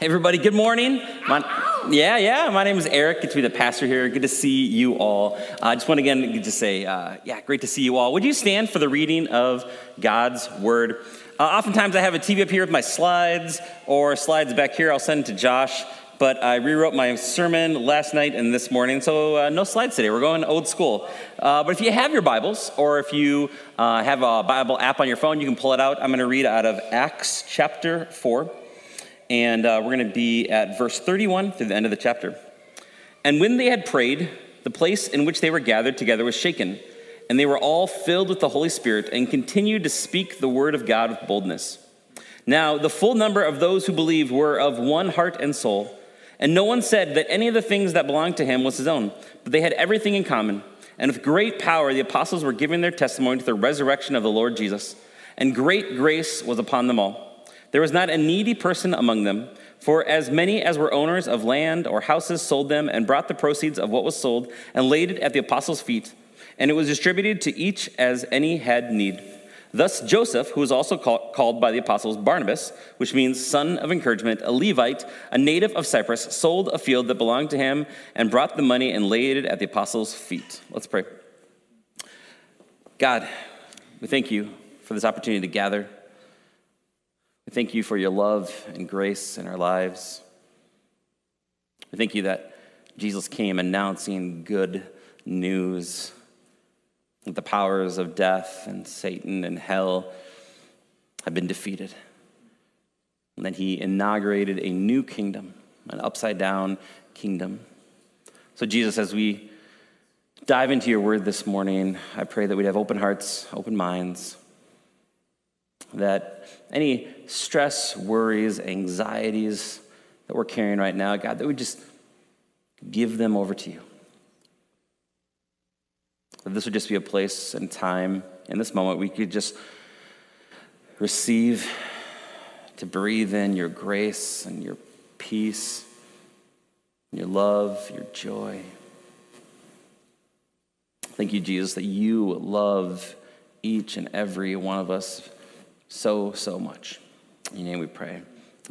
Hey, everybody, good morning. My, yeah, yeah, my name is Eric. Good to be the pastor here. Good to see you all. Uh, I just want to again to say, uh, yeah, great to see you all. Would you stand for the reading of God's word? Uh, oftentimes I have a TV up here with my slides or slides back here. I'll send to Josh. But I rewrote my sermon last night and this morning, so uh, no slides today. We're going old school. Uh, but if you have your Bibles, or if you uh, have a Bible app on your phone, you can pull it out. I'm going to read out of Acts chapter 4 and uh, we're going to be at verse 31 through the end of the chapter. And when they had prayed, the place in which they were gathered together was shaken, and they were all filled with the Holy Spirit and continued to speak the word of God with boldness. Now, the full number of those who believed were of one heart and soul, and no one said that any of the things that belonged to him was his own, but they had everything in common. And with great power, the apostles were giving their testimony to the resurrection of the Lord Jesus, and great grace was upon them all. There was not a needy person among them, for as many as were owners of land or houses sold them and brought the proceeds of what was sold and laid it at the apostles' feet, and it was distributed to each as any had need. Thus, Joseph, who was also called by the apostles Barnabas, which means son of encouragement, a Levite, a native of Cyprus, sold a field that belonged to him and brought the money and laid it at the apostles' feet. Let's pray. God, we thank you for this opportunity to gather we thank you for your love and grace in our lives. We thank you that Jesus came announcing good news that the powers of death and Satan and hell have been defeated. And that he inaugurated a new kingdom, an upside down kingdom. So, Jesus, as we dive into your word this morning, I pray that we'd have open hearts, open minds that any stress, worries, anxieties that we're carrying right now, God, that we just give them over to you. That this would just be a place and time in this moment we could just receive, to breathe in your grace and your peace, your love, your joy. Thank you, Jesus, that you love each and every one of us so, so much. In your name we pray.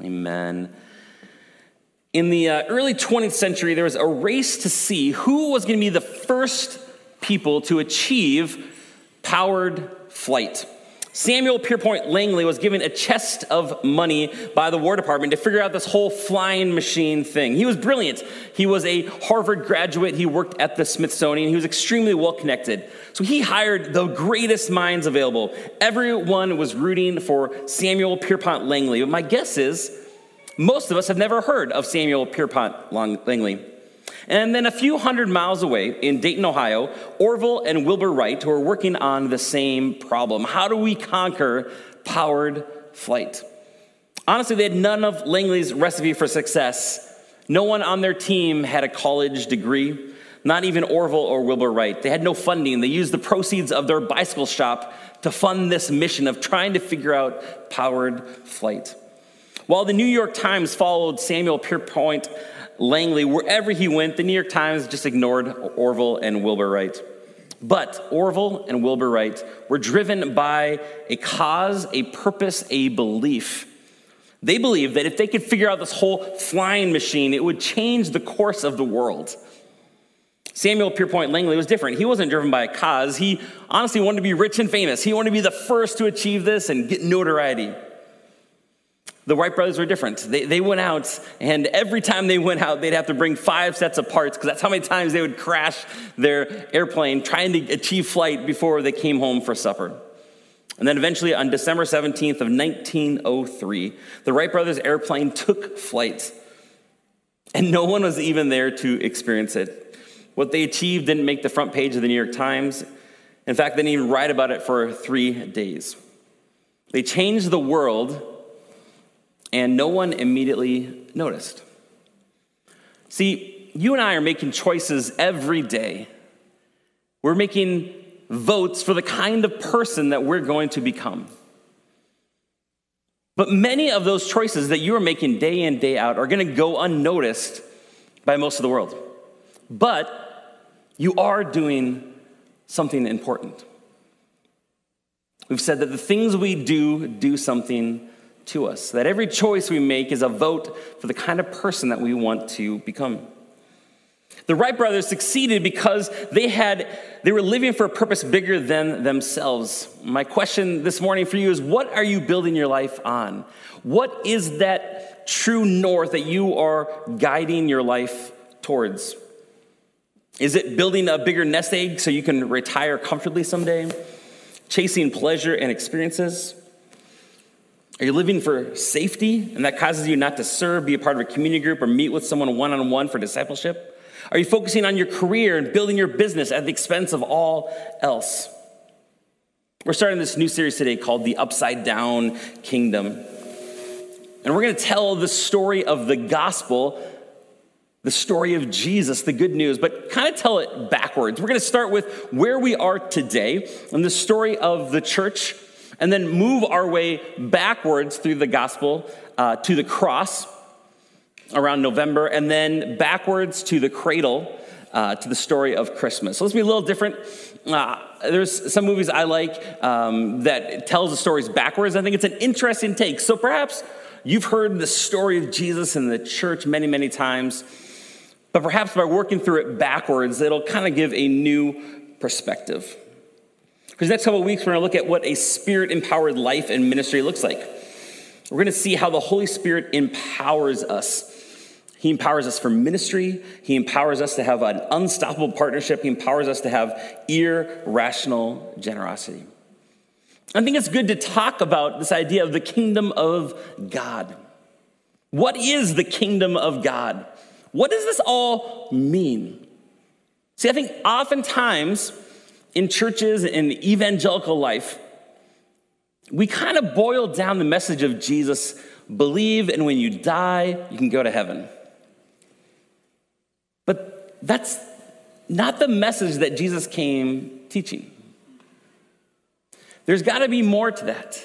Amen. In the uh, early 20th century, there was a race to see who was going to be the first people to achieve powered flight. Samuel Pierpont Langley was given a chest of money by the War Department to figure out this whole flying machine thing. He was brilliant. He was a Harvard graduate. He worked at the Smithsonian. He was extremely well connected. So he hired the greatest minds available. Everyone was rooting for Samuel Pierpont Langley. But my guess is most of us have never heard of Samuel Pierpont Langley. And then a few hundred miles away in Dayton, Ohio, Orville and Wilbur Wright were working on the same problem. How do we conquer powered flight? Honestly, they had none of Langley's recipe for success. No one on their team had a college degree, not even Orville or Wilbur Wright. They had no funding. They used the proceeds of their bicycle shop to fund this mission of trying to figure out powered flight. While the New York Times followed Samuel Pierpont Langley, wherever he went, the New York Times just ignored Orville and Wilbur Wright. But Orville and Wilbur Wright were driven by a cause, a purpose, a belief. They believed that if they could figure out this whole flying machine, it would change the course of the world. Samuel Pierpont Langley was different. He wasn't driven by a cause. He honestly wanted to be rich and famous. He wanted to be the first to achieve this and get notoriety. The Wright brothers were different. They, they went out, and every time they went out, they'd have to bring five sets of parts because that's how many times they would crash their airplane trying to achieve flight before they came home for supper. And then eventually, on December 17th of 1903, the Wright brothers' airplane took flight. And no one was even there to experience it. What they achieved didn't make the front page of the New York Times. In fact, they didn't even write about it for three days. They changed the world and no one immediately noticed. See, you and I are making choices every day. We're making votes for the kind of person that we're going to become. But many of those choices that you are making day in, day out are going to go unnoticed by most of the world. But you are doing something important. We've said that the things we do do something to us. That every choice we make is a vote for the kind of person that we want to become. The Wright brothers succeeded because they had they were living for a purpose bigger than themselves. My question this morning for you is what are you building your life on? What is that true north that you are guiding your life towards? Is it building a bigger nest egg so you can retire comfortably someday? Chasing pleasure and experiences? Are you living for safety and that causes you not to serve, be a part of a community group, or meet with someone one on one for discipleship? Are you focusing on your career and building your business at the expense of all else? We're starting this new series today called The Upside Down Kingdom. And we're going to tell the story of the gospel, the story of Jesus, the good news, but kind of tell it backwards. We're going to start with where we are today and the story of the church, and then move our way backwards through the gospel uh, to the cross around November, and then backwards to the cradle, uh, to the story of Christmas. So let's be a little different. Uh, there's some movies I like um, that tells the stories backwards. I think it's an interesting take. So perhaps you've heard the story of Jesus in the church many, many times, but perhaps by working through it backwards, it'll kind of give a new perspective. Because next couple weeks, we're going to look at what a spirit empowered life and ministry looks like. We're going to see how the Holy Spirit empowers us he empowers us for ministry. He empowers us to have an unstoppable partnership. He empowers us to have irrational generosity. I think it's good to talk about this idea of the kingdom of God. What is the kingdom of God? What does this all mean? See, I think oftentimes in churches and evangelical life, we kind of boil down the message of Jesus believe, and when you die, you can go to heaven. But that's not the message that Jesus came teaching. There's got to be more to that.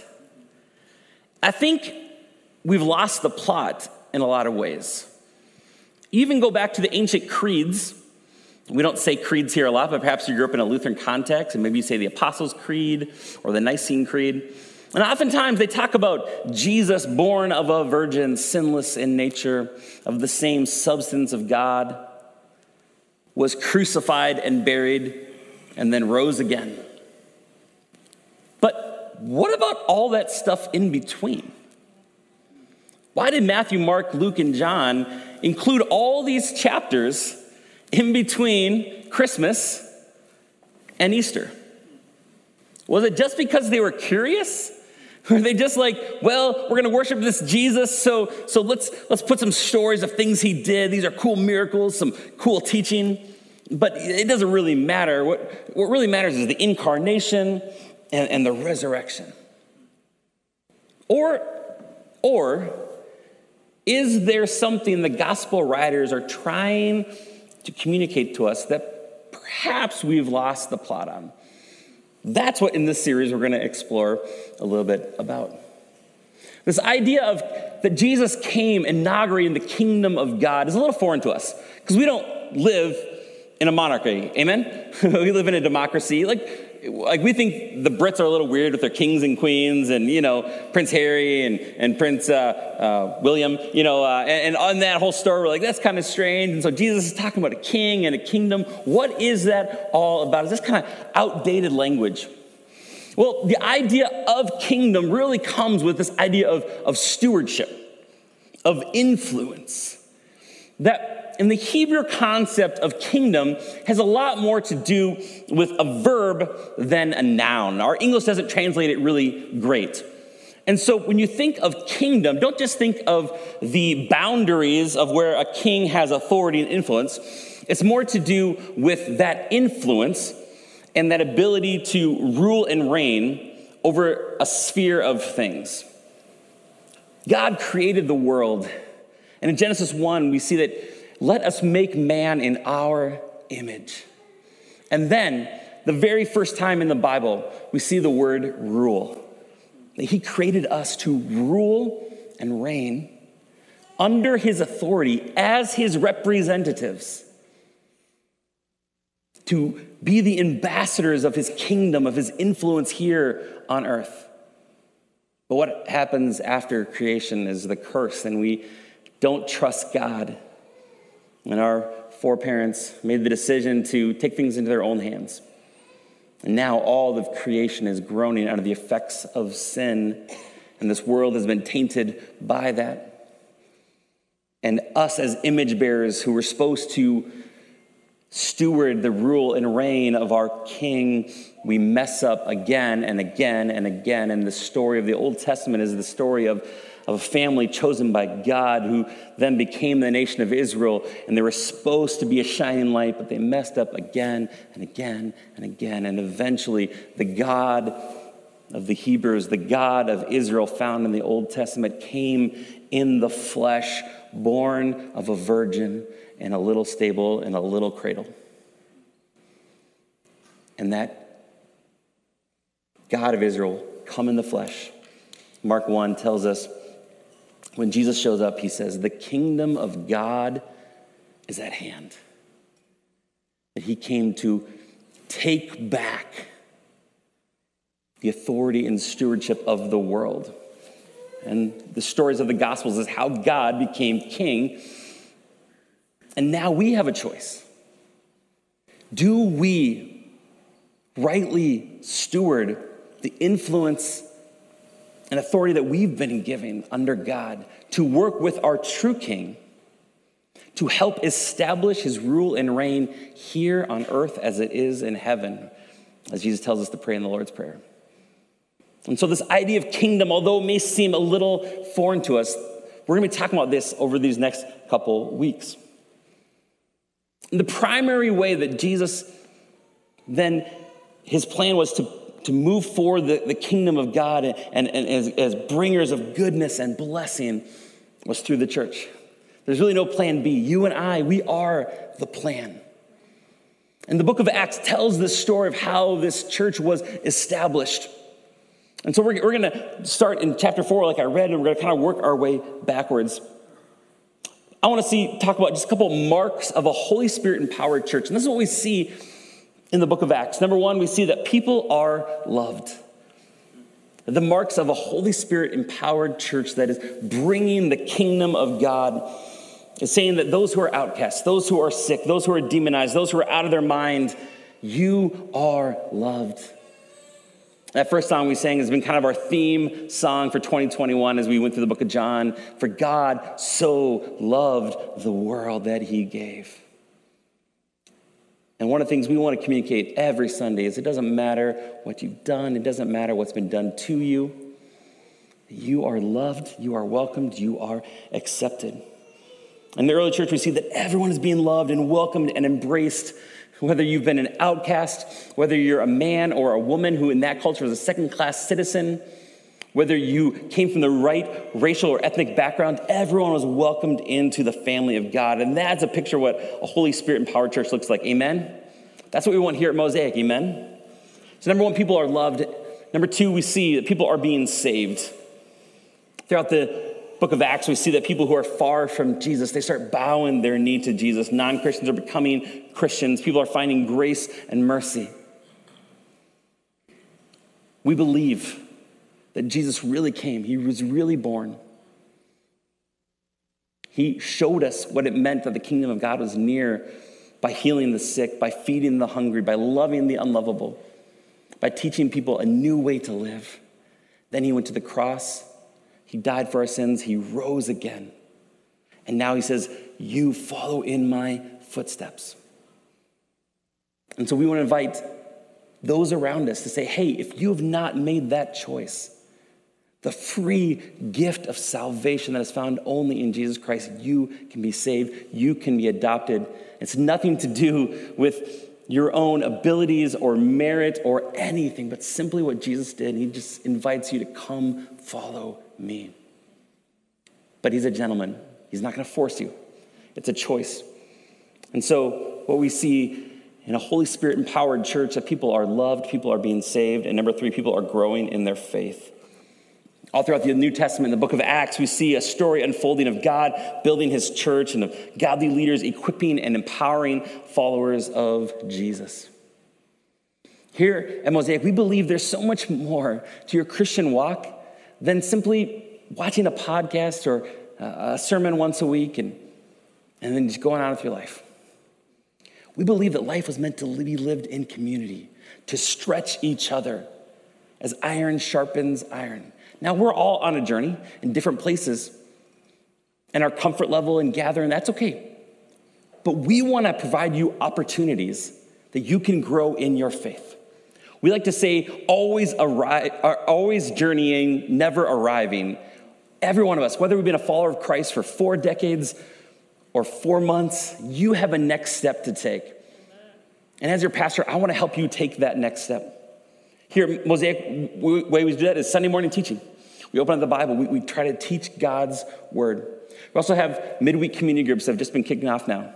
I think we've lost the plot in a lot of ways. Even go back to the ancient creeds. We don't say creeds here a lot, but perhaps you grew up in a Lutheran context, and maybe you say the Apostles' Creed or the Nicene Creed. And oftentimes they talk about Jesus born of a virgin, sinless in nature, of the same substance of God was crucified and buried, and then rose again. But what about all that stuff in between? Why did Matthew, Mark, Luke, and John include all these chapters in between Christmas and Easter? Was it just because they were curious? Were they just like, well, we're to worship this Jesus, so, so let's, let's put some stories of things he did. These are cool miracles, some cool teaching. But it doesn't really matter. What, what really matters is the incarnation and, and the resurrection. Or, or is there something the gospel writers are trying to communicate to us that perhaps we've lost the plot on? That's what in this series we're going to explore a little bit about. This idea of that Jesus came inaugurating the kingdom of God is a little foreign to us because we don't live in a monarchy. Amen? we live in a democracy. Like, like we think the Brits are a little weird with their kings and queens and, you know, Prince Harry and, and Prince uh, uh, William, you know, uh, and, and, on that whole story, we're like, that's kind of strange. And so Jesus is talking about a king and a kingdom. What is that all about? Is this kind of outdated language? Well, the idea of kingdom really comes with this idea of, of stewardship, of influence. That and the Hebrew concept of kingdom has a lot more to do with a verb than a noun. Our English doesn't translate it really great. And so when you think of kingdom, don't just think of the boundaries of where a king has authority and influence. It's more to do with that influence and that ability to rule and reign over a sphere of things. God created the world. And in Genesis 1, we see that let us make man in our image. And then, the very first time in the Bible, we see the word rule. He created us to rule and reign under his authority as his representatives, to be the ambassadors of his kingdom, of his influence here on earth. But what happens after creation is the curse, and we don't trust God. And our foreparents made the decision to take things into their own hands. And now all of creation is groaning under the effects of sin, and this world has been tainted by that. And us as image bearers who were supposed to steward the rule and reign of our king, we mess up again and again and again. And the story of the Old Testament is the story of, of a family chosen by God who then became the nation of Israel. And they were supposed to be a shining light, but they messed up again and again and again. And eventually, the God of the Hebrews, the God of Israel found in the Old Testament, came in the flesh, born of a virgin in a little stable in a little cradle. And that God of Israel come in the flesh. Mark 1 tells us when Jesus shows up, he says, The kingdom of God is at hand. That he came to take back the authority and stewardship of the world. And the stories of the Gospels is how God became king and now we have a choice. Do we rightly steward the influence and authority that we've been given under God to work with our true King to help establish his rule and reign here on earth as it is in heaven, as Jesus tells us to pray in the Lord's Prayer? And so, this idea of kingdom, although it may seem a little foreign to us, we're going to be talking about this over these next couple weeks. The primary way that Jesus then, his plan was to, to move forward the, the kingdom of God and, and, and as, as bringers of goodness and blessing was through the church. There's really no plan B. You and I, we are the plan. And the book of Acts tells the story of how this church was established. And so we're, we're going to start in chapter four, like I read, and we're going to kind of work our way backwards. I want to see talk about just a couple marks of a Holy Spirit empowered church. And this is what we see in the book of Acts. Number one, we see that people are loved. The marks of a Holy Spirit empowered church that is bringing the kingdom of God is saying that those who are outcasts, those who are sick, those who are demonized, those who are out of their mind, you are loved. That first song we sang has been kind of our theme song for 2021 as we went through the book of John. For God so loved the world that he gave. And one of the things we want to communicate every Sunday is it doesn't matter what you've done, it doesn't matter what's been done to you. You are loved, you are welcomed, you are accepted. In the early church, we see that everyone is being loved and welcomed and embraced whether you've been an outcast, whether you're a man or a woman who in that culture was a second class citizen, whether you came from the right racial or ethnic background, everyone was welcomed into the family of God. And that's a picture of what a Holy Spirit empowered church looks like. Amen? That's what we want here at Mosaic. Amen? So, number one, people are loved. Number two, we see that people are being saved. Throughout the book of Acts, we see that people who are far from Jesus, they start bowing their knee to Jesus. Non Christians are becoming Christians. People are finding grace and mercy. We believe that Jesus really came, He was really born. He showed us what it meant that the kingdom of God was near by healing the sick, by feeding the hungry, by loving the unlovable, by teaching people a new way to live. Then he went to the cross he died for our sins. He rose again. And now he says, You follow in my footsteps. And so we want to invite those around us to say, Hey, if you have not made that choice, the free gift of salvation that is found only in Jesus Christ, you can be saved, you can be adopted. It's nothing to do with your own abilities or merit or anything, but simply what Jesus did. He just invites you to come follow me. But he's a gentleman. He's not going to force you. It's a choice. And so, what we see in a Holy Spirit empowered church that people are loved, people are being saved, and number three, people are growing in their faith. All throughout the New Testament, in the book of Acts, we see a story unfolding of God building his church and of godly leaders equipping and empowering followers of Jesus. Here at Mosaic, we believe there's so much more to your Christian walk than simply watching a podcast or a sermon once a week and, and then just going on with your life. We believe that life was meant to be lived in community, to stretch each other as iron sharpens iron. Now, we're all on a journey in different places, and our comfort level in gathering, that's okay. But we want to provide you opportunities that you can grow in your faith. We like to say, always, arri- uh, always journeying, never arriving. Every one of us, whether we've been a follower of Christ for four decades or four months, you have a next step to take. And as your pastor, I want to help you take that next step. Here, Mosaic, way we do that is Sunday morning teaching. We open up the Bible, we, we try to teach God's word. We also have midweek community groups that have just been kicking off now.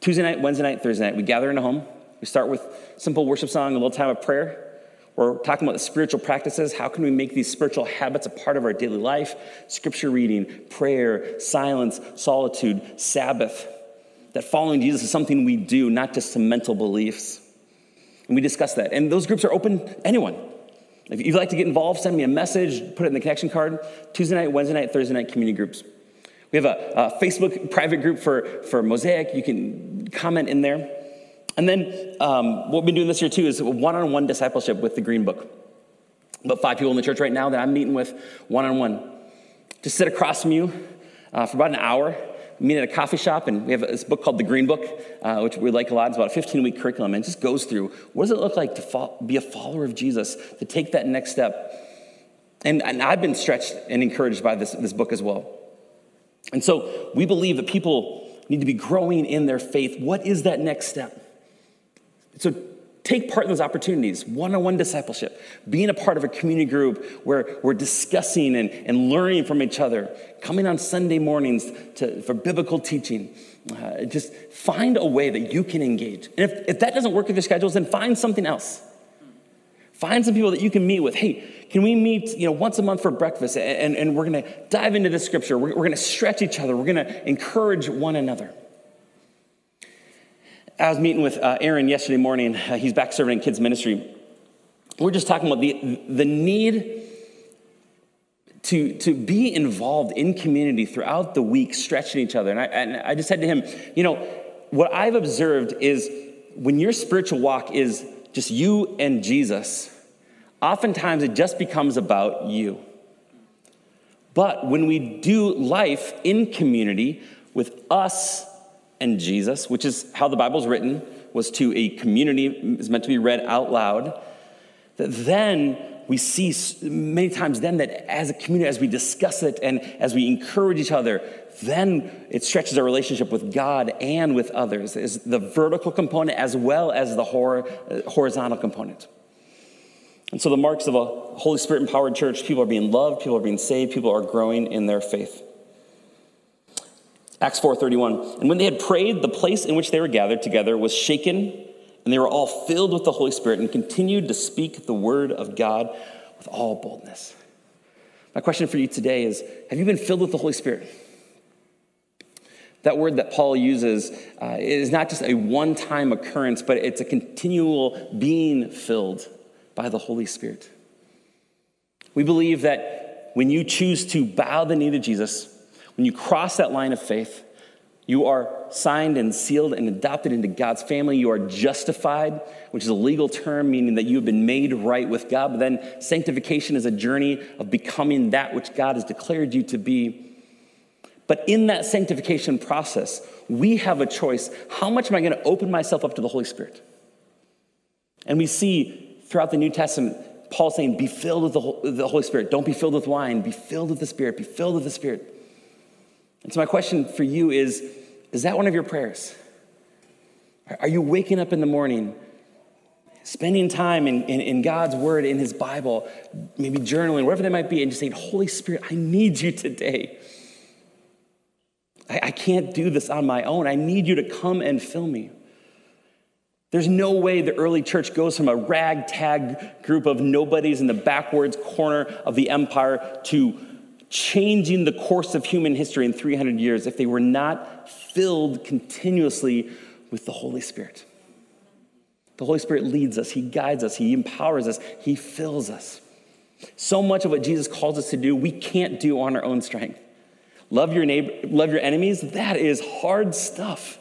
Tuesday night, Wednesday night, Thursday night, we gather in a home. We start with simple worship song, a little time of prayer. We're talking about the spiritual practices. How can we make these spiritual habits a part of our daily life? Scripture reading, prayer, silence, solitude, Sabbath. That following Jesus is something we do, not just some mental beliefs. And we discuss that. And those groups are open to anyone. If you'd like to get involved, send me a message, put it in the connection card. Tuesday night, Wednesday night, Thursday night community groups. We have a, a Facebook private group for, for Mosaic. You can comment in there. And then um, what we've been doing this year too is one on one discipleship with the Green Book. About five people in the church right now that I'm meeting with one on one. Just sit across from you uh, for about an hour, meet at a coffee shop, and we have this book called The Green Book, uh, which we like a lot. It's about a 15 week curriculum, and it just goes through what does it look like to fo- be a follower of Jesus, to take that next step. And, and I've been stretched and encouraged by this, this book as well. And so we believe that people need to be growing in their faith. What is that next step? So take part in those opportunities one on one discipleship, being a part of a community group where we're discussing and, and learning from each other, coming on Sunday mornings to, for biblical teaching. Uh, just find a way that you can engage. And if, if that doesn't work with your schedules, then find something else. Find some people that you can meet with. Hey, can we meet you know, once a month for breakfast? And, and, and we're going to dive into the scripture. We're, we're going to stretch each other. We're going to encourage one another. I was meeting with uh, Aaron yesterday morning. Uh, he's back serving in kids' ministry. We're just talking about the, the need to, to be involved in community throughout the week, stretching each other. And I, and I just said to him, you know, what I've observed is when your spiritual walk is just you and Jesus, oftentimes it just becomes about you. But when we do life in community with us and Jesus, which is how the Bible's written, was to a community, is meant to be read out loud, that then we see many times then that as a community, as we discuss it and as we encourage each other, then it stretches our relationship with God and with others, is the vertical component as well as the uh, horizontal component. And so the marks of a Holy Spirit empowered church, people are being loved, people are being saved, people are growing in their faith. Acts 4:31. And when they had prayed, the place in which they were gathered together was shaken, and they were all filled with the Holy Spirit and continued to speak the word of God with all boldness. My question for you today is Have you been filled with the Holy Spirit? That word that Paul uses uh, is not just a one time occurrence, but it's a continual being filled by the Holy Spirit. We believe that when you choose to bow the knee to Jesus, when you cross that line of faith, you are signed and sealed and adopted into God's family. You are justified, which is a legal term meaning that you have been made right with God. But then sanctification is a journey of becoming that which God has declared you to be. But in that sanctification process, we have a choice. How much am I going to open myself up to the Holy Spirit? And we see throughout the New Testament, Paul saying, Be filled with the Holy Spirit. Don't be filled with wine. Be filled with the Spirit. Be filled with the Spirit. And so, my question for you is Is that one of your prayers? Are you waking up in the morning, spending time in, in, in, God's Word, in His Bible, maybe journaling, whatever that might be, and just saying, Holy Spirit, I need you today. I, I can't do this on my own. I need you to come and fill me. There's no way the early church goes from a ragtag group of nobodies in the backwards corner of the empire to changing the course of human history in 300 years if they were not filled continuously with the Holy Spirit. The Holy Spirit leads us, He guides us, He empowers us, He fills us. So much of what Jesus calls us to do, we can't do on our own strength. Love your neighbor, love your enemies, that is hard stuff.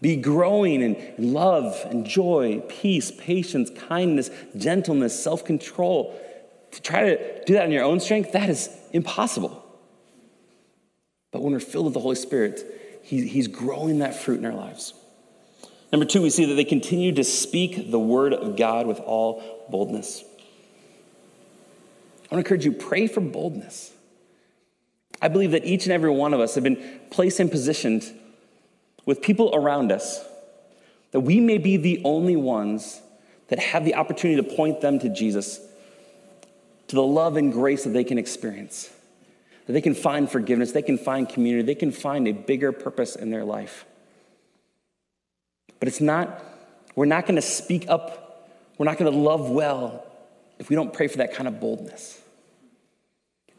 Be growing in love and joy, peace, patience, kindness, gentleness, self control. To try to do that in your own strength, that is impossible. But when we're filled with the Holy Spirit, he, He's growing that fruit in our lives. Number two, we see that they continue to speak the word of God with all boldness. I want to encourage you, pray for boldness. I believe that each and every one of us have been placed in positions with people around us, that we may be the only ones that have the opportunity to point them to Jesus, to the love and grace that they can experience, that they can find forgiveness, they can find community, they can find a bigger purpose in their life. But it's not, we're not to speak up, we're not to love well if we don't pray for that kind of boldness.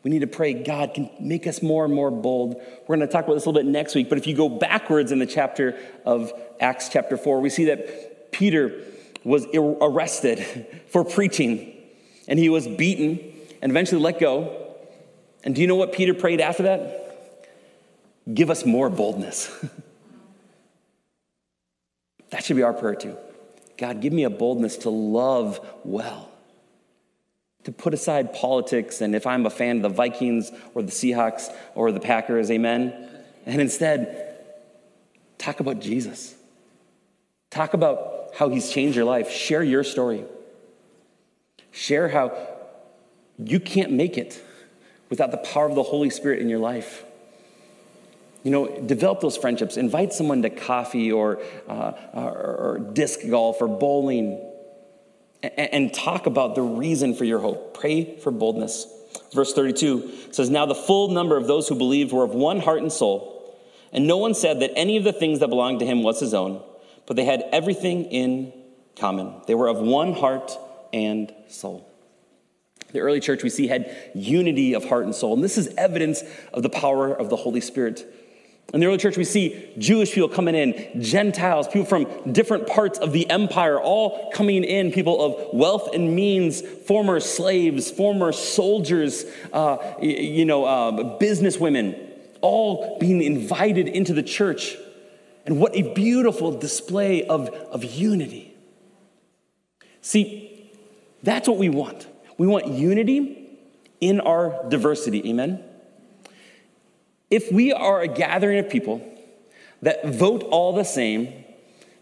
We need to pray, God can make us more and more bold. We're going to talk about this a little bit next week, but if you go backwards in the chapter of Acts, chapter 4, we see that Peter was arrested for preaching and he was beaten and eventually let go. And do you know what Peter prayed after that? Give us more boldness. that should be our prayer too. God, give me a boldness to love well to put aside politics and if I'm a fan of the Vikings or the Seahawks or the Packers, amen? And instead, talk about Jesus. Talk about how he's changed your life. Share your story. Share how you can't make it without the power of the Holy Spirit in your life. You know, develop those friendships. Invite someone to coffee or, uh, or, or disc golf or bowling and talk about the reason for your hope. Pray for boldness. Verse 32 says, Now the full number of those who believed were of one heart and soul, and no one said that any of the things that belonged to him was his own, but they had everything in common. They were of one heart and soul. The early church we see had unity of heart and soul, and this is evidence of the power of the Holy Spirit in the early church, we see Jewish people coming in, Gentiles, people from different parts of the empire, all coming in, people of wealth and means, former slaves, former soldiers, uh, you know, uh, business women, all being invited into the church. And what a beautiful display of, of unity. See, that's what we want. We want unity in our diversity. Amen? If we are a gathering of people that vote all the same,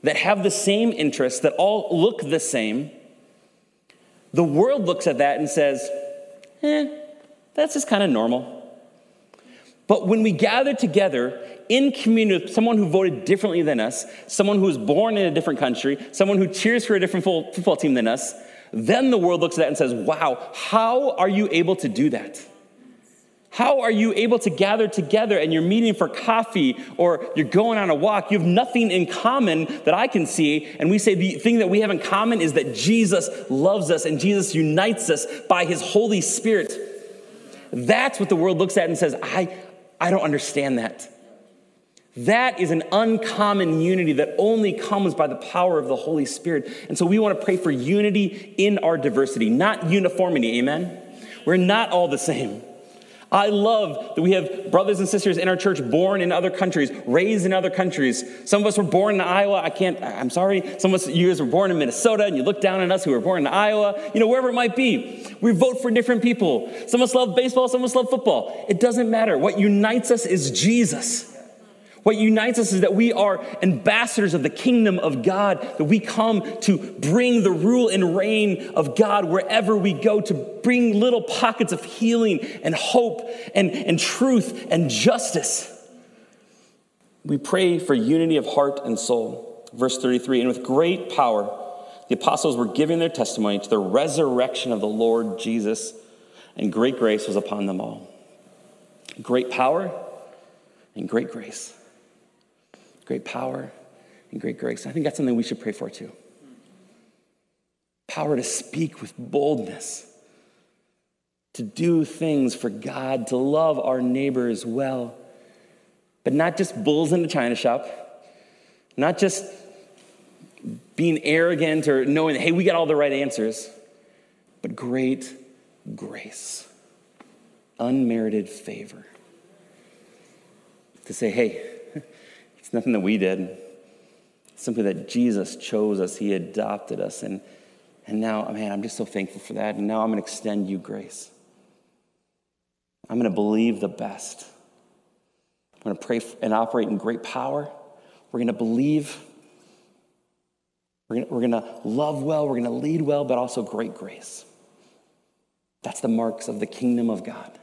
that have the same interests, that all look the same, the world looks at that and says, eh, that's just kind of normal. But when we gather together in community with someone who voted differently than us, someone who was born in a different country, someone who cheers for a different football team than us, then the world looks at that and says, wow, how are you able to do that? How are you able to gather together and you're meeting for coffee or you're going on a walk? You have nothing in common that I can see. And we say the thing that we have in common is that Jesus loves us and Jesus unites us by his Holy Spirit. That's what the world looks at and says, I, I don't understand that. That is an uncommon unity that only comes by the power of the Holy Spirit. And so we want to pray for unity in our diversity, not uniformity. Amen? We're not all the same. I love that we have brothers and sisters in our church born in other countries, raised in other countries. Some of us were born in Iowa. I can't, I'm sorry. Some of us, you guys were born in Minnesota and you look down on us who were born in Iowa, you know, wherever it might be. We vote for different people. Some of us love baseball, some of us love football. It doesn't matter. What unites us is Jesus. What unites us is that we are ambassadors of the kingdom of God, that we come to bring the rule and reign of God wherever we go, to bring little pockets of healing and hope and, and truth and justice. We pray for unity of heart and soul. Verse 33 And with great power, the apostles were giving their testimony to the resurrection of the Lord Jesus, and great grace was upon them all. Great power and great grace great power, and great grace. I think that's something we should pray for too. Power to speak with boldness, to do things for God, to love our neighbors well, but not just bulls in the china shop, not just being arrogant or knowing, hey, we got all the right answers, but great grace, unmerited favor. To say, hey, it's nothing that we did, it's simply that Jesus chose us, He adopted us, and, and now, man, I'm just so thankful for that. And now I'm going to extend you grace. I'm going to believe the best. I'm going to pray and operate in great power. We're going to believe. We're going to love well. We're going to lead well, but also great grace. That's the marks of the kingdom of God.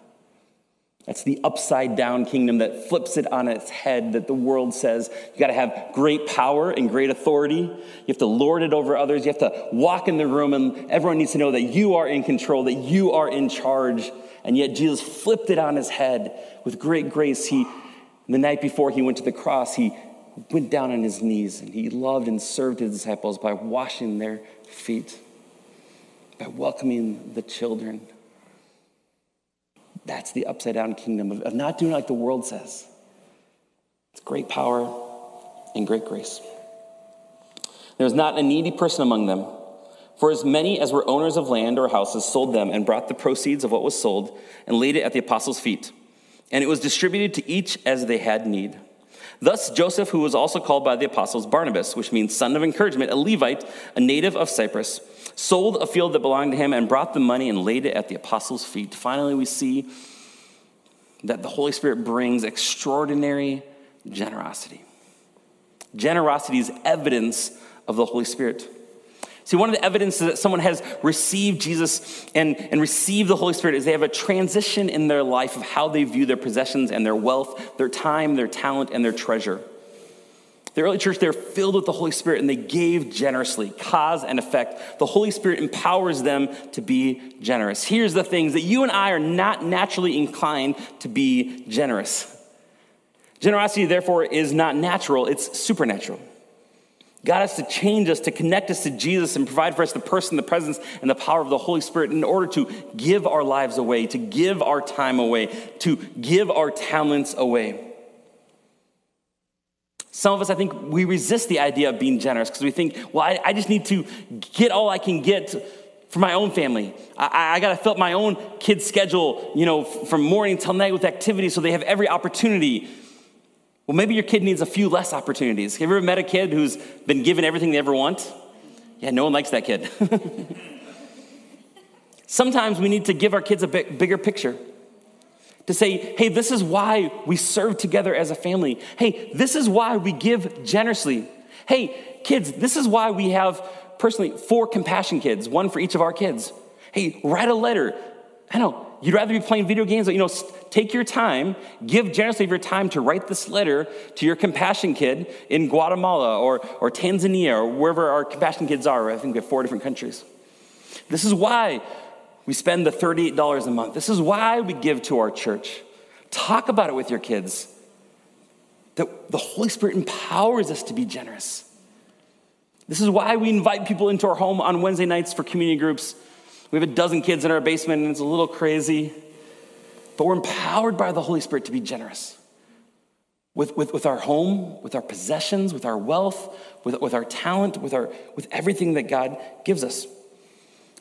That's the upside down kingdom that flips it on its head, that the world says you got to have great power and great authority. You have to lord it over others. You have to walk in the room, and everyone needs to know that you are in control, that you are in charge. And yet Jesus flipped it on his head with great grace. He, the night before he went to the cross, he went down on his knees and he loved and served his disciples by washing their feet by welcoming the children. That's the upside down kingdom of, of not doing like the world says. It's great power and great grace. There was not a needy person among them. For as many as were owners of land or houses sold them and brought the proceeds of what was sold and laid it at the apostles' feet. And it was distributed to each as they had need. Thus, Joseph, who was also called by the apostles Barnabas, which means son of encouragement, a Levite, a native of Cyprus, sold a field that belonged to him and brought the money and laid it at the apostles' feet. Finally, we see that the Holy Spirit brings extraordinary generosity. Generosity is evidence of the Holy Spirit. See, one of the evidences that someone has received Jesus and, and received the Holy Spirit is they have a transition in their life of how they view their possessions and their wealth, their time, their talent, and their treasure. The early church, they're filled with the Holy Spirit and they gave generously, cause and effect. The Holy Spirit empowers them to be generous. Here's the things that you and I are not naturally inclined to be generous. Generosity, therefore, is not natural, it's supernatural. God has to change us, to connect us to Jesus, and provide for us the person, the presence, and the power of the Holy Spirit in order to give our lives away, to give our time away, to give our talents away. Some of us, I think, we resist the idea of being generous because we think, well, I, I, just need to get all I can get for my own family. I, I got to fill up my own kid's schedule, you know, from morning till night with activities so they have every opportunity. Well, maybe your kid needs a few less opportunities. Have you ever met a kid who's been given everything they ever want? Yeah, no one likes that kid. Sometimes we need to give our kids a bigger picture to say, hey, this is why we serve together as a family. Hey, this is why we give generously. Hey, kids, this is why we have personally four compassion kids, one for each of our kids. Hey, write a letter. I know you'd rather be playing video games, but you know, take your time, give generously of your time to write this letter to your compassion kid in Guatemala or, or Tanzania or wherever our compassion kids are. I think we have four different countries. This is why we spend the $38 a month. This is why we give to our church. Talk about it with your kids. That the Holy Spirit empowers us to be generous. This is why we invite people into our home on Wednesday nights for community groups. We have a dozen kids in our basement, and it's a little crazy. But we're empowered by the Holy Spirit to be generous with, with, with our home, with our possessions, with our wealth, with, with our talent, with, our, with everything that God gives us.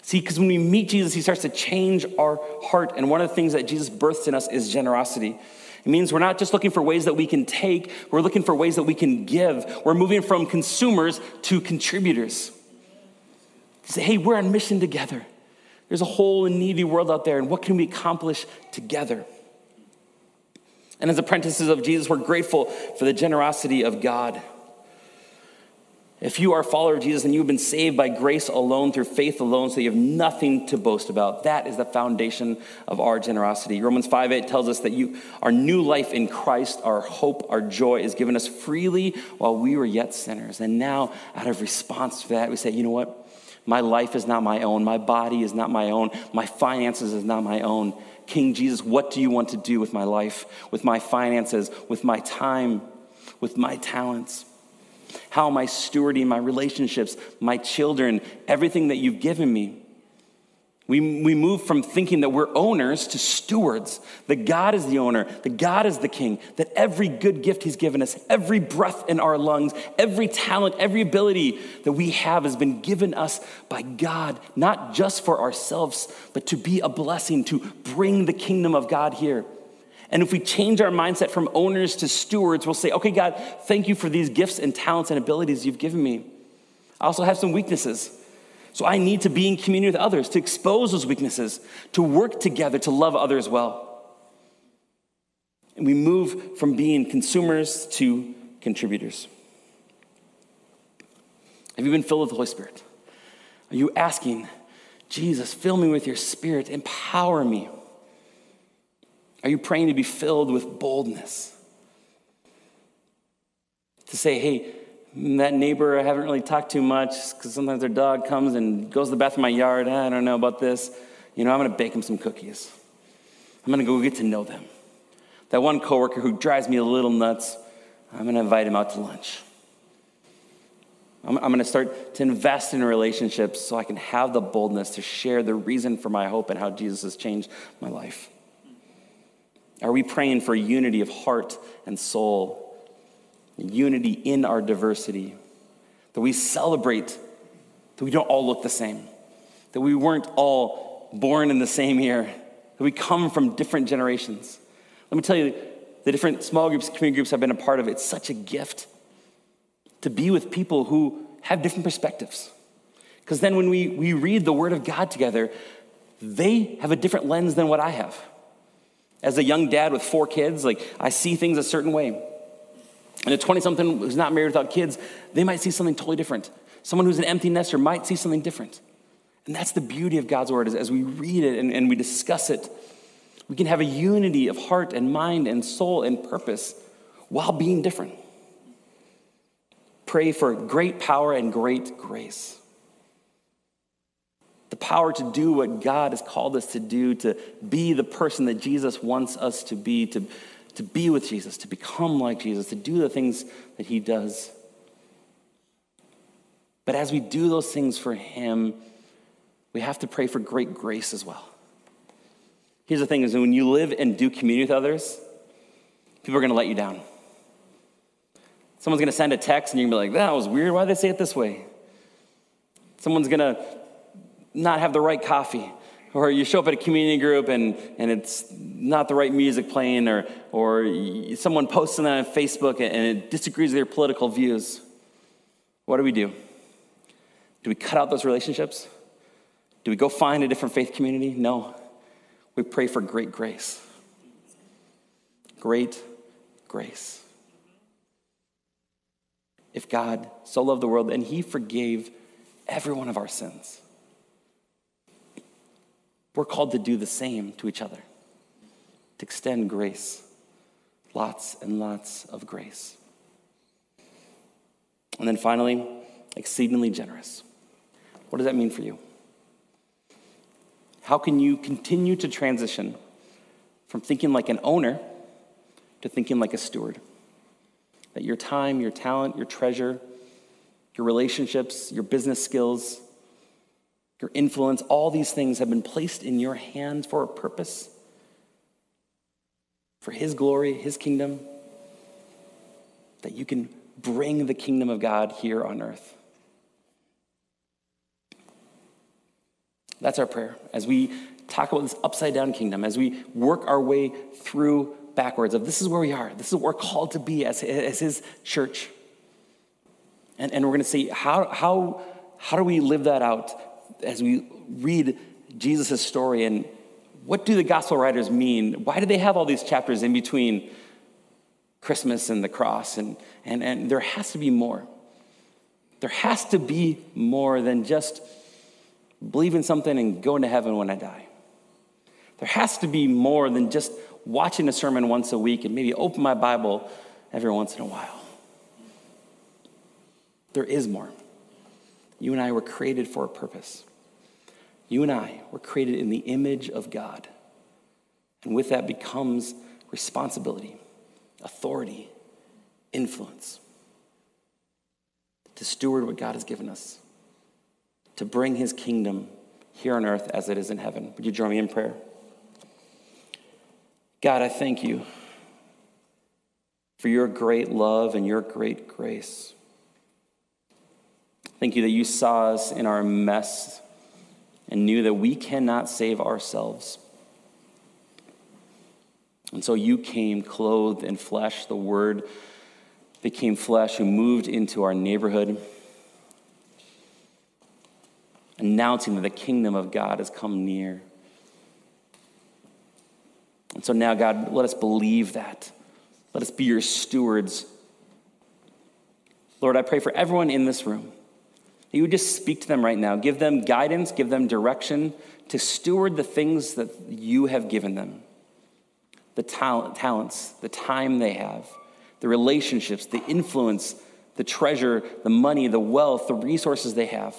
See, because when we meet Jesus, he starts to change our heart. And one of the things that Jesus births in us is generosity. It means we're not just looking for ways that we can take, we're looking for ways that we can give. We're moving from consumers to contributors. Say, hey, we're on mission together. There's a whole needy world out there, and what can we accomplish together? And as apprentices of Jesus, we're grateful for the generosity of God. If you are a follower of Jesus and you've been saved by grace alone, through faith alone, so you have nothing to boast about, that is the foundation of our generosity. Romans 5 8 tells us that you, our new life in Christ, our hope, our joy is given us freely while we were yet sinners. And now, out of response to that, we say, you know what? My life is not my own. My body is not my own. My finances is not my own. King Jesus, what do you want to do with my life, with my finances, with my time, with my talents? How am I stewarding my relationships, my children, everything that you've given me? We, we move from thinking that we're owners to stewards, that God is the owner, that God is the king, that every good gift He's given us, every breath in our lungs, every talent, every ability that we have has been given us by God, not just for ourselves, but to be a blessing, to bring the kingdom of God here. And if we change our mindset from owners to stewards, we'll say, okay, God, thank you for these gifts and talents and abilities you've given me. I also have some weaknesses. So I need to be in community with others, to expose those weaknesses, to work together, to love others well. And we move from being consumers to contributors. Have you been filled with the Holy Spirit? Are you asking, Jesus, fill me with your spirit, empower me? Are you praying to be filled with boldness? To say, hey, that neighbor I haven't really talked to much because sometimes their dog comes and goes to the bathroom in my yard. I don't know about this. You know, I'm going to bake them some cookies. I'm going to go get to know them. That one coworker who drives me a little nuts, I'm going to invite him out to lunch. I'm, I'm going to start to invest in relationships so I can have the boldness to share the reason for my hope and how Jesus has changed my life. Are we praying for unity of heart and soul unity in our diversity, that we celebrate that we don't all look the same, that we weren't all born in the same year, that we come from different generations. Let me tell you, the different small groups, community groups I've been a part of, it's such a gift to be with people who have different perspectives. Because then when we, we read the Word of God together, they have a different lens than what I have. As a young dad with four kids, like I see things a certain way. And a 20 something who's not married without kids, they might see something totally different. Someone who's an empty nester might see something different. And that's the beauty of God's word is as we read it and, and we discuss it, we can have a unity of heart and mind and soul and purpose while being different. Pray for great power and great grace. Power to do what God has called us to do, to be the person that Jesus wants us to be, to to be with Jesus, to become like Jesus, to do the things that he does. But as we do those things for him, we have to pray for great grace as well. Here's the thing is when you live and do community with others, people are going to let you down. Someone's going to send a text and you're going to be like, that was weird. Why did they say it this way? Someone's going to not have the right coffee. Or you show up at a community group and, and it's not the right music playing, or, or someone posts something on Facebook and it disagrees with your political views. What do we do? Do we cut out those relationships? Do we go find a different faith community? No. We pray for great grace. Great grace. If God so loved the world and he forgave every one of our sins, we're called to do the same to each other, to extend grace, lots and lots of grace. And then finally, exceedingly generous. What does that mean for you? How can you continue to transition from thinking like an owner to thinking like a steward? That your time, your talent, your treasure, your relationships, your business skills, your influence, all these things have been placed in your hands for a purpose, for His glory, His kingdom, that you can bring the kingdom of God here on earth. That's our prayer. As we talk about this upside down kingdom, as we work our way through backwards of this is where we are, this is what we're called to be as, as His church. And, and we're going to see how, how, how do we live that out as we read Jesus' story and what do the gospel writers mean? Why do they have all these chapters in between Christmas and the cross? And, and, and there has to be more. There has to be more than just believing something and going to heaven when I die. There has to be more than just watching a sermon once a week and maybe open my Bible every once in a while. There is more. You and I were created for a purpose. You and I were created in the image of God. And with that becomes responsibility, authority, influence to steward what God has given us, to bring his kingdom here on earth as it is in heaven. Would you join me in prayer? God, I thank you for your great love and your great grace. Thank you that you saw us in our mess and knew that we cannot save ourselves. And so you came clothed in flesh. The Word became flesh who moved into our neighborhood, announcing that the kingdom of God has come near. And so now, God, let us believe that. Let us be your stewards. Lord, I pray for everyone in this room that you would just speak to them right now. Give them guidance, give them direction to steward the things that you have given them the talent, talents, the time they have, the relationships, the influence, the treasure, the money, the wealth, the resources they have.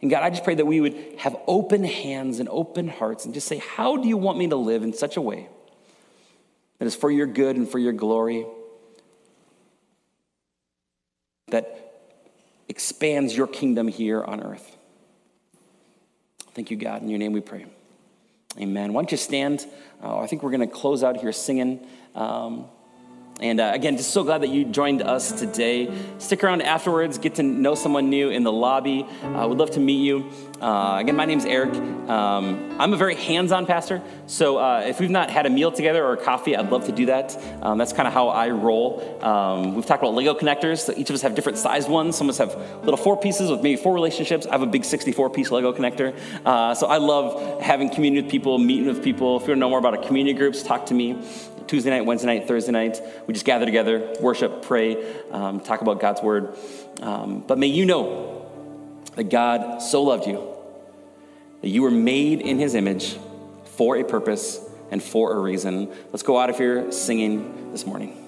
And God, I just pray that we would have open hands and open hearts and just say, How do you want me to live in such a way that is for your good and for your glory? That expands your kingdom here on earth. Thank you, God. In your name we pray. Amen. Why don't you stand? Uh, I think we're going to close out here singing. Um, and uh, again, just so glad that you joined us today. Stick around afterwards, get to know someone new in the lobby. Uh, we'd love to meet you. Uh, again, my name's Eric. Um, I'm a very hands on pastor, so uh, if we've not had a meal together or a coffee, I'd love to do that. Um, that's kind of how I roll. Um, we've talked about Lego connectors. So each of us have different sized ones. Some of us have little four pieces with maybe four relationships. I have a big 64 piece Lego connector. Uh, so I love having community with people, meeting with people. If you want to know more about our community groups, talk to me. Tuesday night, Wednesday night, Thursday night. We just gather together, worship, pray, um, talk about God's word. Um, but may you know that God so loved you that you were made in his image for a purpose and for a reason. Let's go out of here singing this morning.